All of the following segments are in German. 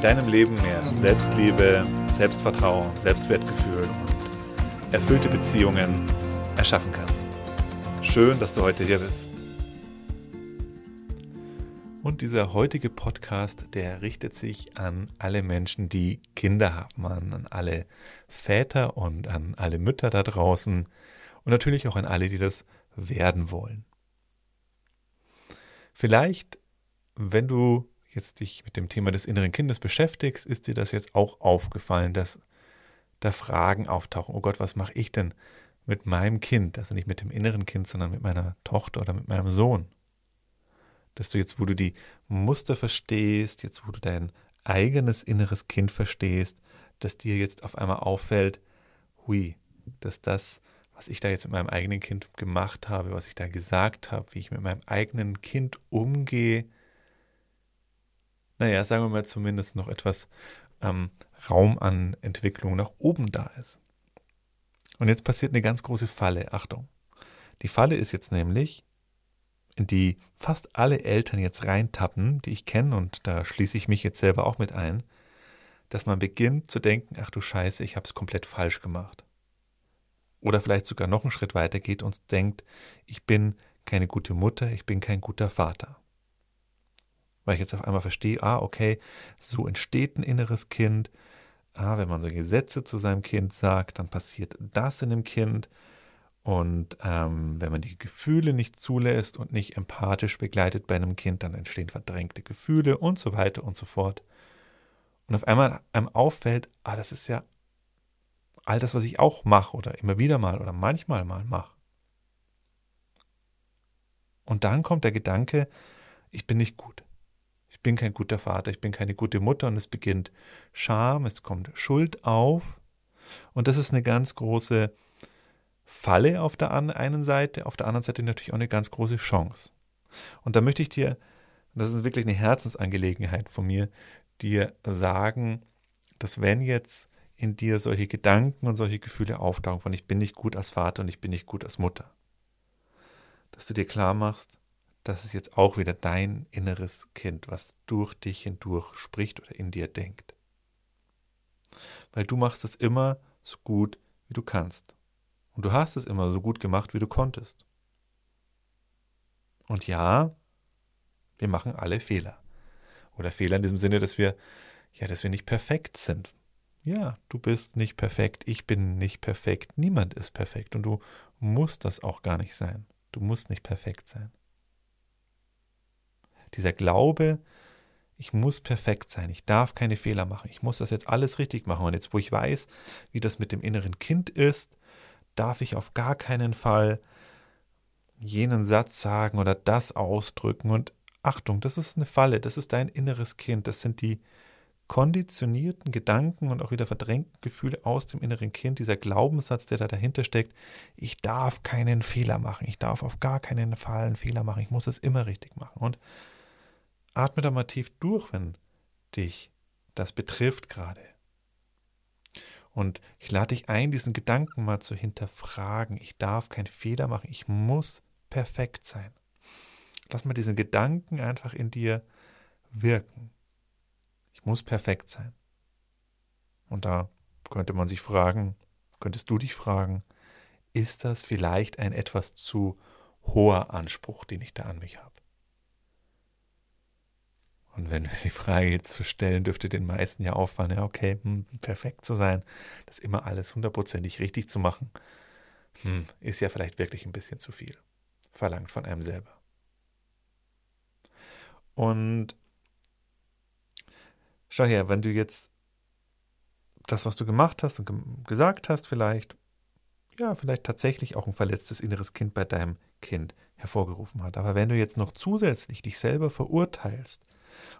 deinem Leben mehr Selbstliebe, Selbstvertrauen, Selbstwertgefühl und erfüllte Beziehungen erschaffen kannst. Schön, dass du heute hier bist. Und dieser heutige Podcast, der richtet sich an alle Menschen, die Kinder haben, an alle Väter und an alle Mütter da draußen und natürlich auch an alle, die das werden wollen. Vielleicht, wenn du jetzt dich mit dem Thema des inneren Kindes beschäftigst, ist dir das jetzt auch aufgefallen, dass da Fragen auftauchen. Oh Gott, was mache ich denn mit meinem Kind? Also nicht mit dem inneren Kind, sondern mit meiner Tochter oder mit meinem Sohn. Dass du jetzt, wo du die Muster verstehst, jetzt wo du dein eigenes inneres Kind verstehst, dass dir jetzt auf einmal auffällt, hui, dass das, was ich da jetzt mit meinem eigenen Kind gemacht habe, was ich da gesagt habe, wie ich mit meinem eigenen Kind umgehe, naja, sagen wir mal zumindest noch etwas ähm, Raum an Entwicklung nach oben da ist. Und jetzt passiert eine ganz große Falle. Achtung. Die Falle ist jetzt nämlich, in die fast alle Eltern jetzt reintappen, die ich kenne, und da schließe ich mich jetzt selber auch mit ein, dass man beginnt zu denken, ach du Scheiße, ich habe es komplett falsch gemacht. Oder vielleicht sogar noch einen Schritt weiter geht und denkt, ich bin keine gute Mutter, ich bin kein guter Vater weil ich jetzt auf einmal verstehe, ah, okay, so entsteht ein inneres Kind. Ah, wenn man so Gesetze zu seinem Kind sagt, dann passiert das in dem Kind. Und ähm, wenn man die Gefühle nicht zulässt und nicht empathisch begleitet bei einem Kind, dann entstehen verdrängte Gefühle und so weiter und so fort. Und auf einmal einem auffällt, ah, das ist ja all das, was ich auch mache oder immer wieder mal oder manchmal mal mache. Und dann kommt der Gedanke, ich bin nicht gut ich bin kein guter Vater, ich bin keine gute Mutter und es beginnt Scham, es kommt Schuld auf und das ist eine ganz große Falle auf der einen Seite, auf der anderen Seite natürlich auch eine ganz große Chance. Und da möchte ich dir, das ist wirklich eine Herzensangelegenheit von mir, dir sagen, dass wenn jetzt in dir solche Gedanken und solche Gefühle auftauchen von ich bin nicht gut als Vater und ich bin nicht gut als Mutter, dass du dir klar machst, das ist jetzt auch wieder dein inneres Kind, was durch dich hindurch spricht oder in dir denkt. Weil du machst es immer so gut, wie du kannst. Und du hast es immer so gut gemacht, wie du konntest. Und ja, wir machen alle Fehler. Oder Fehler in diesem Sinne, dass wir, ja, dass wir nicht perfekt sind. Ja, du bist nicht perfekt, ich bin nicht perfekt, niemand ist perfekt und du musst das auch gar nicht sein. Du musst nicht perfekt sein. Dieser Glaube, ich muss perfekt sein, ich darf keine Fehler machen, ich muss das jetzt alles richtig machen. Und jetzt, wo ich weiß, wie das mit dem inneren Kind ist, darf ich auf gar keinen Fall jenen Satz sagen oder das ausdrücken. Und Achtung, das ist eine Falle, das ist dein inneres Kind, das sind die konditionierten Gedanken und auch wieder verdrängten Gefühle aus dem inneren Kind, dieser Glaubenssatz, der da dahinter steckt, ich darf keinen Fehler machen, ich darf auf gar keinen Fall einen Fehler machen, ich muss es immer richtig machen. Und Atme da mal tief durch, wenn dich das betrifft gerade. Und ich lade dich ein, diesen Gedanken mal zu hinterfragen. Ich darf keinen Fehler machen. Ich muss perfekt sein. Lass mal diesen Gedanken einfach in dir wirken. Ich muss perfekt sein. Und da könnte man sich fragen, könntest du dich fragen, ist das vielleicht ein etwas zu hoher Anspruch, den ich da an mich habe? Und wenn wir die Frage jetzt zu stellen, dürfte den meisten ja auffallen, ja, okay, hm, perfekt zu sein, das immer alles hundertprozentig richtig zu machen, hm, ist ja vielleicht wirklich ein bisschen zu viel. Verlangt von einem selber. Und schau her, wenn du jetzt das, was du gemacht hast und ge gesagt hast, vielleicht, ja, vielleicht tatsächlich auch ein verletztes inneres Kind bei deinem Kind hervorgerufen hat. Aber wenn du jetzt noch zusätzlich dich selber verurteilst,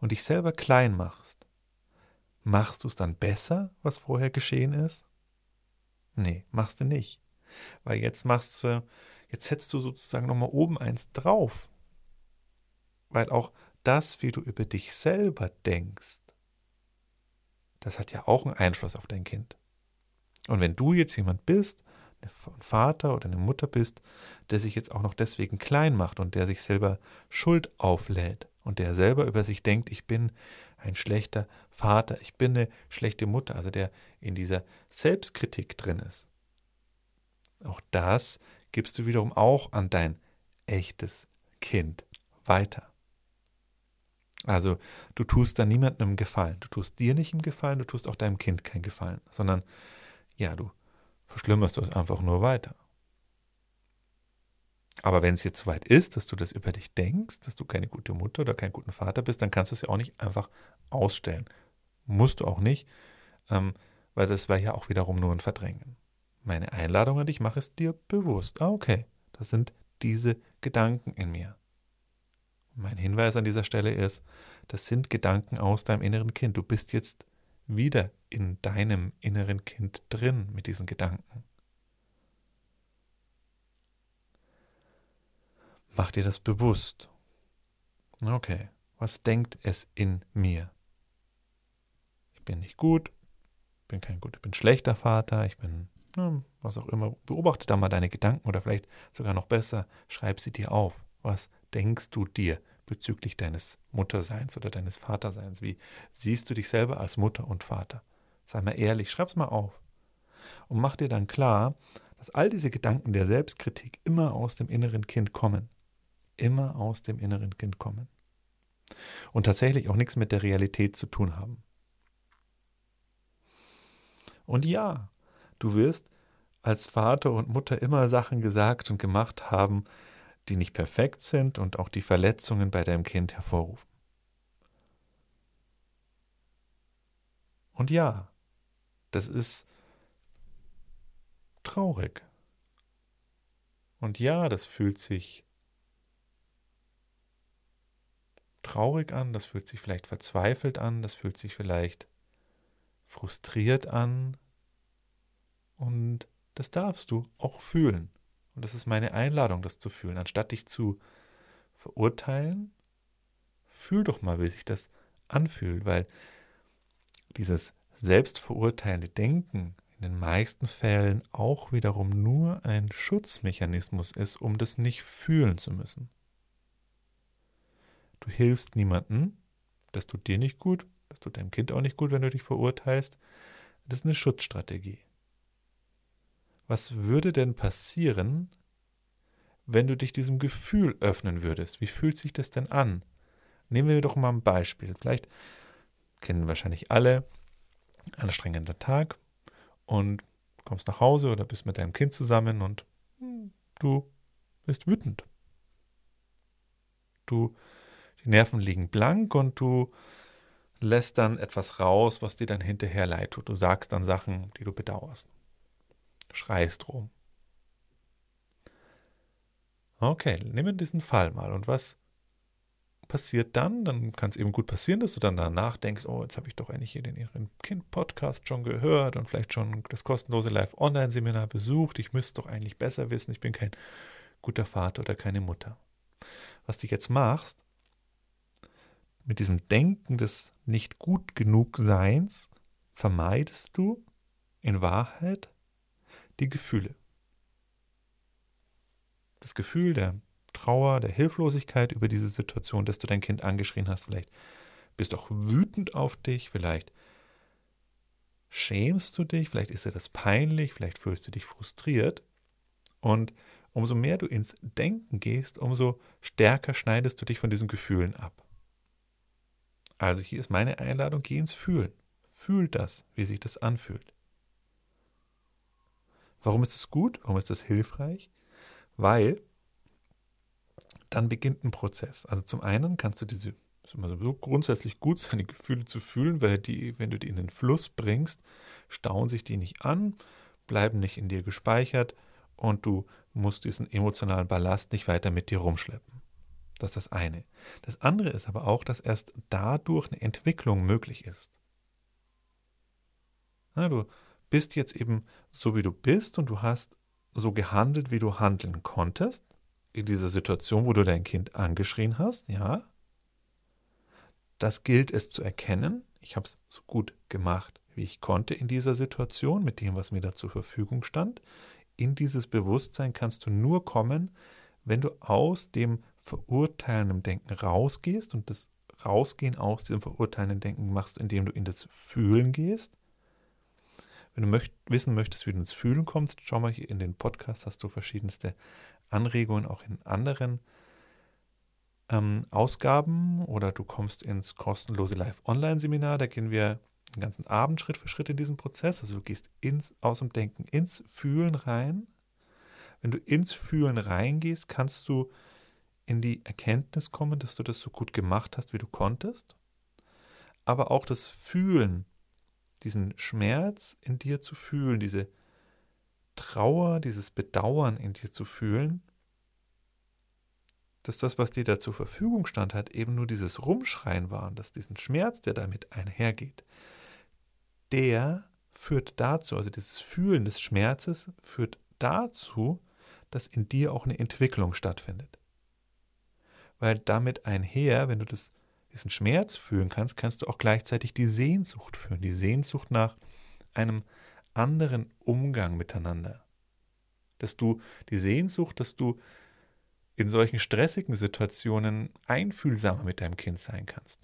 und dich selber klein machst, Machst du es dann besser, was vorher geschehen ist? Nee, machst du nicht. Weil jetzt machst du, jetzt setzt du sozusagen nochmal oben eins drauf. Weil auch das, wie du über dich selber denkst, das hat ja auch einen Einfluss auf dein Kind. Und wenn du jetzt jemand bist, ein Vater oder eine Mutter bist, der sich jetzt auch noch deswegen klein macht und der sich selber Schuld auflädt und der selber über sich denkt, ich bin ein schlechter Vater, ich bin eine schlechte Mutter, also der in dieser Selbstkritik drin ist. Auch das gibst du wiederum auch an dein echtes Kind weiter. Also du tust da niemandem Gefallen. Du tust dir nicht einen Gefallen, du tust auch deinem Kind keinen Gefallen, sondern ja, du verschlimmerst es einfach nur weiter. Aber wenn es jetzt so weit ist, dass du das über dich denkst, dass du keine gute Mutter oder keinen guten Vater bist, dann kannst du es ja auch nicht einfach ausstellen. Musst du auch nicht, ähm, weil das wäre ja auch wiederum nur ein Verdrängen. Meine Einladung an dich, mach es dir bewusst. Ah, okay, das sind diese Gedanken in mir. Mein Hinweis an dieser Stelle ist, das sind Gedanken aus deinem inneren Kind. Du bist jetzt wieder in deinem inneren Kind drin mit diesen Gedanken. Mach dir das bewusst. Okay, was denkt es in mir? Ich bin nicht gut, bin kein gut, ich bin schlechter Vater, ich bin, na, was auch immer. Beobachte da mal deine Gedanken oder vielleicht sogar noch besser, schreib sie dir auf. Was denkst du dir bezüglich deines Mutterseins oder deines Vaterseins? Wie siehst du dich selber als Mutter und Vater? Sei mal ehrlich, schreib's mal auf. Und mach dir dann klar, dass all diese Gedanken der Selbstkritik immer aus dem inneren Kind kommen. Immer aus dem inneren Kind kommen. Und tatsächlich auch nichts mit der Realität zu tun haben. Und ja, du wirst als Vater und Mutter immer Sachen gesagt und gemacht haben, die nicht perfekt sind und auch die Verletzungen bei deinem Kind hervorrufen. Und ja, das ist traurig. Und ja, das fühlt sich traurig an, das fühlt sich vielleicht verzweifelt an, das fühlt sich vielleicht frustriert an. Und das darfst du auch fühlen. Und das ist meine Einladung, das zu fühlen. Anstatt dich zu verurteilen, fühl doch mal, wie sich das anfühlt, weil dieses selbstverurteilende Denken in den meisten Fällen auch wiederum nur ein Schutzmechanismus ist, um das nicht fühlen zu müssen. Du hilfst niemandem, das tut dir nicht gut, das tut deinem Kind auch nicht gut, wenn du dich verurteilst. Das ist eine Schutzstrategie. Was würde denn passieren, wenn du dich diesem Gefühl öffnen würdest? Wie fühlt sich das denn an? Nehmen wir doch mal ein Beispiel. Vielleicht kennen wahrscheinlich alle anstrengender Tag und kommst nach Hause oder bist mit deinem Kind zusammen und hm, du bist wütend. Du, die Nerven liegen blank und du lässt dann etwas raus, was dir dann hinterher leid tut. Du sagst dann Sachen, die du bedauerst schreist rum. Okay, nehmen wir diesen Fall mal. Und was passiert dann? Dann kann es eben gut passieren, dass du dann danach denkst, oh, jetzt habe ich doch eigentlich hier den Ihren Kind-Podcast schon gehört und vielleicht schon das kostenlose Live-Online-Seminar besucht. Ich müsste doch eigentlich besser wissen, ich bin kein guter Vater oder keine Mutter. Was du jetzt machst, mit diesem Denken des nicht gut genug Seins, vermeidest du in Wahrheit die Gefühle. Das Gefühl der Trauer, der Hilflosigkeit über diese Situation, dass du dein Kind angeschrien hast. Vielleicht bist du auch wütend auf dich, vielleicht schämst du dich, vielleicht ist dir das peinlich, vielleicht fühlst du dich frustriert. Und umso mehr du ins Denken gehst, umso stärker schneidest du dich von diesen Gefühlen ab. Also hier ist meine Einladung, geh ins Fühlen. Fühl das, wie sich das anfühlt. Warum ist es gut? Warum ist das hilfreich? Weil dann beginnt ein Prozess. Also zum einen kannst du diese, es ist immer so grundsätzlich gut, seine Gefühle zu fühlen, weil die, wenn du die in den Fluss bringst, stauen sich die nicht an, bleiben nicht in dir gespeichert und du musst diesen emotionalen Ballast nicht weiter mit dir rumschleppen. Das ist das eine. Das andere ist aber auch, dass erst dadurch eine Entwicklung möglich ist. Ja, du bist jetzt eben so, wie du bist und du hast so gehandelt, wie du handeln konntest in dieser Situation, wo du dein Kind angeschrien hast, ja. Das gilt es zu erkennen. Ich habe es so gut gemacht, wie ich konnte in dieser Situation, mit dem, was mir da zur Verfügung stand. In dieses Bewusstsein kannst du nur kommen, wenn du aus dem verurteilenden Denken rausgehst und das Rausgehen aus diesem verurteilenden Denken machst, indem du in das Fühlen gehst. Wenn du möcht wissen möchtest, wie du ins Fühlen kommst, schau mal hier in den Podcast, hast du verschiedenste Anregungen auch in anderen ähm, Ausgaben oder du kommst ins kostenlose Live-Online-Seminar. Da gehen wir den ganzen Abend Schritt für Schritt in diesen Prozess. Also du gehst ins, aus dem Denken ins Fühlen rein. Wenn du ins Fühlen reingehst, kannst du in die Erkenntnis kommen, dass du das so gut gemacht hast, wie du konntest. Aber auch das Fühlen, diesen Schmerz in dir zu fühlen, diese Trauer, dieses Bedauern in dir zu fühlen, dass das, was dir da zur Verfügung stand, hat eben nur dieses Rumschreien war dass diesen Schmerz, der damit einhergeht, der führt dazu, also dieses Fühlen des Schmerzes führt dazu, dass in dir auch eine Entwicklung stattfindet. Weil damit einher, wenn du das, diesen Schmerz fühlen kannst, kannst du auch gleichzeitig die Sehnsucht fühlen, die Sehnsucht nach einem anderen Umgang miteinander. Dass du die Sehnsucht, dass du in solchen stressigen Situationen einfühlsamer mit deinem Kind sein kannst.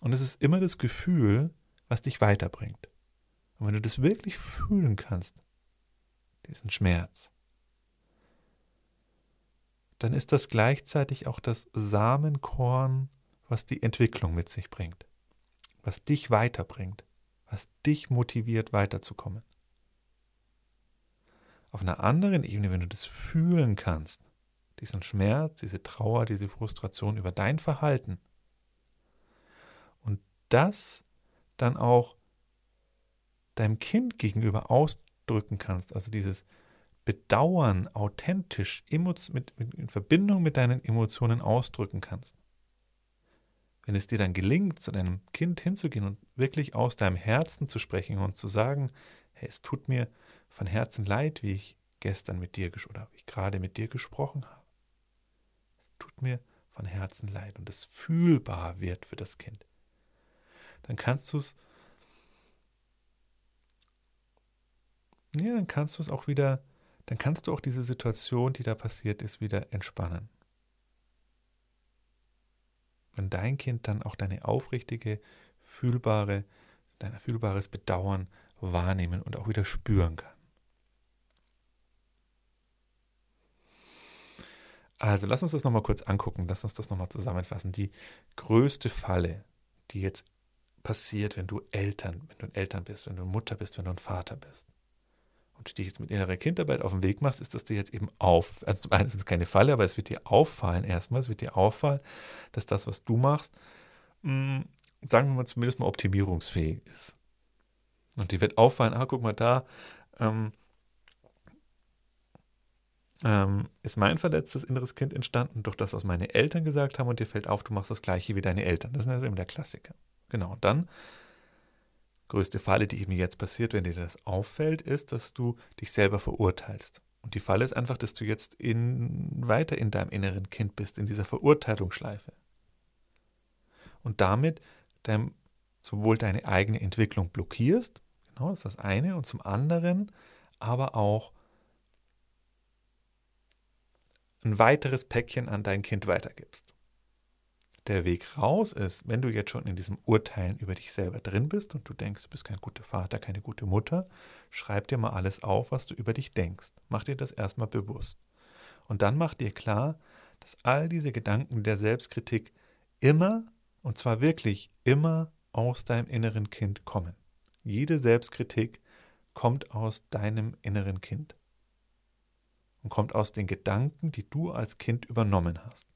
Und es ist immer das Gefühl, was dich weiterbringt. Und wenn du das wirklich fühlen kannst, diesen Schmerz, dann ist das gleichzeitig auch das Samenkorn, was die Entwicklung mit sich bringt, was dich weiterbringt, was dich motiviert weiterzukommen. Auf einer anderen Ebene, wenn du das fühlen kannst, diesen Schmerz, diese Trauer, diese Frustration über dein Verhalten und das dann auch deinem Kind gegenüber ausdrücken kannst, also dieses Bedauern authentisch mit, mit, in Verbindung mit deinen Emotionen ausdrücken kannst. Wenn es dir dann gelingt, zu deinem Kind hinzugehen und wirklich aus deinem Herzen zu sprechen und zu sagen, hey, es tut mir von Herzen leid, wie ich gestern mit dir oder wie ich gerade mit dir gesprochen habe. Es tut mir von Herzen leid und es fühlbar wird für das Kind. Dann kannst du es ja, dann kannst du es auch wieder, dann kannst du auch diese Situation, die da passiert ist, wieder entspannen. Wenn dein Kind dann auch deine aufrichtige, fühlbare, dein fühlbares Bedauern wahrnehmen und auch wieder spüren kann. Also lass uns das nochmal kurz angucken, lass uns das nochmal zusammenfassen. Die größte Falle, die jetzt passiert, wenn du Eltern, wenn du ein Eltern bist, wenn du Mutter bist, wenn du ein Vater bist und du dich jetzt mit innerer Kindarbeit auf den Weg machst, ist, dass du jetzt eben auf, also zum einen ist es keine Falle, aber es wird dir auffallen erstmal, es wird dir auffallen, dass das, was du machst, mh, hm, sagen wir mal zumindest mal optimierungsfähig ist. Und die wird auffallen, ah, guck mal da, ähm, ähm, ist mein verletztes inneres Kind entstanden durch das, was meine Eltern gesagt haben und dir fällt auf, du machst das gleiche wie deine Eltern. Das ist also eben der Klassiker. Genau. Und dann, größte Falle, die eben jetzt passiert, wenn dir das auffällt, ist, dass du dich selber verurteilst. Und die Falle ist einfach, dass du jetzt in, weiter in deinem inneren Kind bist, in dieser Verurteilungsschleife. Und damit dein, sowohl deine eigene Entwicklung blockierst, genau, das ist das eine, und zum anderen aber auch ein weiteres Päckchen an dein Kind weitergibst. Der Weg raus ist, wenn du jetzt schon in diesem Urteilen über dich selber drin bist und du denkst, du bist kein guter Vater, keine gute Mutter, schreib dir mal alles auf, was du über dich denkst. Mach dir das erstmal bewusst. Und dann mach dir klar, dass all diese Gedanken der Selbstkritik immer, und zwar wirklich immer aus deinem inneren Kind kommen. Jede Selbstkritik kommt aus deinem inneren Kind und kommt aus den Gedanken, die du als Kind übernommen hast.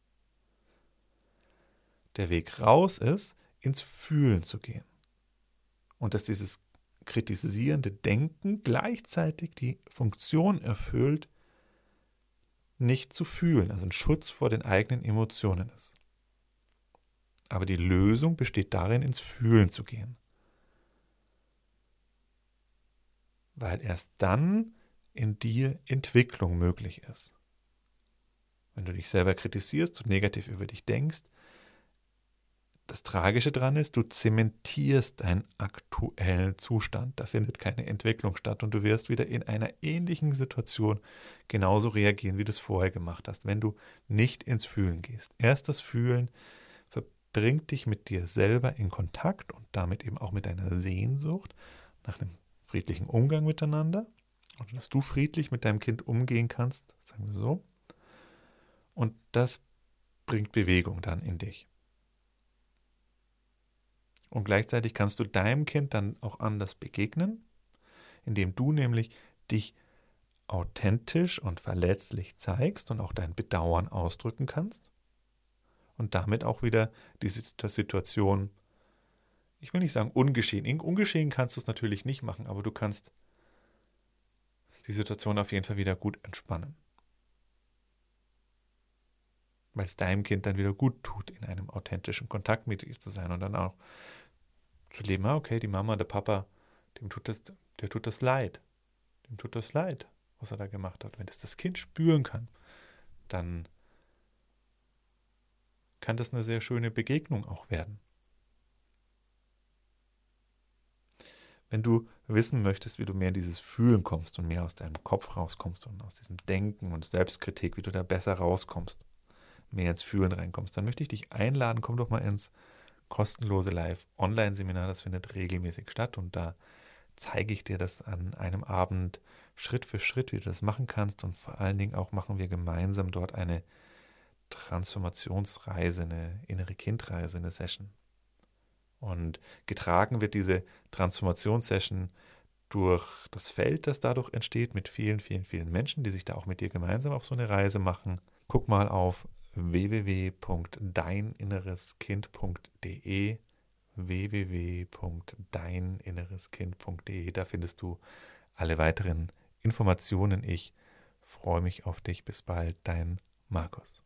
Der Weg raus ist, ins Fühlen zu gehen. Und dass dieses kritisierende Denken gleichzeitig die Funktion erfüllt, nicht zu fühlen, also ein Schutz vor den eigenen Emotionen ist. Aber die Lösung besteht darin, ins Fühlen zu gehen. weil erst dann in dir Entwicklung möglich ist. Wenn du dich selber kritisierst und negativ über dich denkst, das Tragische daran ist, du zementierst deinen aktuellen Zustand. Da findet keine Entwicklung statt und du wirst wieder in einer ähnlichen Situation genauso reagieren, wie du es vorher gemacht hast, wenn du nicht ins Fühlen gehst. Erst das Fühlen bringt dich mit dir selber in Kontakt und damit eben auch mit deiner Sehnsucht nach einem friedlichen Umgang miteinander und dass du friedlich mit deinem Kind umgehen kannst, sagen wir so. Und das bringt Bewegung dann in dich. Und gleichzeitig kannst du deinem Kind dann auch anders begegnen, indem du nämlich dich authentisch und verletzlich zeigst und auch dein Bedauern ausdrücken kannst und damit auch wieder diese Situation, ich will nicht sagen ungeschehen, ungeschehen kannst du es natürlich nicht machen, aber du kannst die Situation auf jeden Fall wieder gut entspannen. Weil es deinem Kind dann wieder gut tut, in einem authentischen Kontakt mit dir zu sein und dann auch zu leben, ah, okay, die Mama, der Papa, dem tut das, der tut das leid. Dem tut das leid, was er da gemacht hat. Wenn das das Kind spüren kann, dann kann das eine sehr schöne Begegnung auch werden. Wenn du wissen möchtest, wie du mehr in dieses Fühlen kommst und mehr aus deinem Kopf rauskommst und aus diesem Denken und Selbstkritik, wie du da besser rauskommst, mehr ins Fühlen reinkommst, dann möchte ich dich einladen, komm doch mal ins kostenlose Live-Online-Seminar, das findet regelmäßig statt und da zeige ich dir das an einem Abend Schritt für Schritt, wie du das machen kannst und vor allen Dingen auch machen wir gemeinsam dort eine Transformationsreise, eine innere Kindreise, eine Session. Und getragen wird diese Transformationssession durch das Feld, das dadurch entsteht, mit vielen, vielen, vielen Menschen, die sich da auch mit dir gemeinsam auf so eine Reise machen. Guck mal auf www.deininnereskind.de www.deininnereskind.de Da findest du alle weiteren Informationen. Ich freue mich auf dich. Bis bald, dein Markus.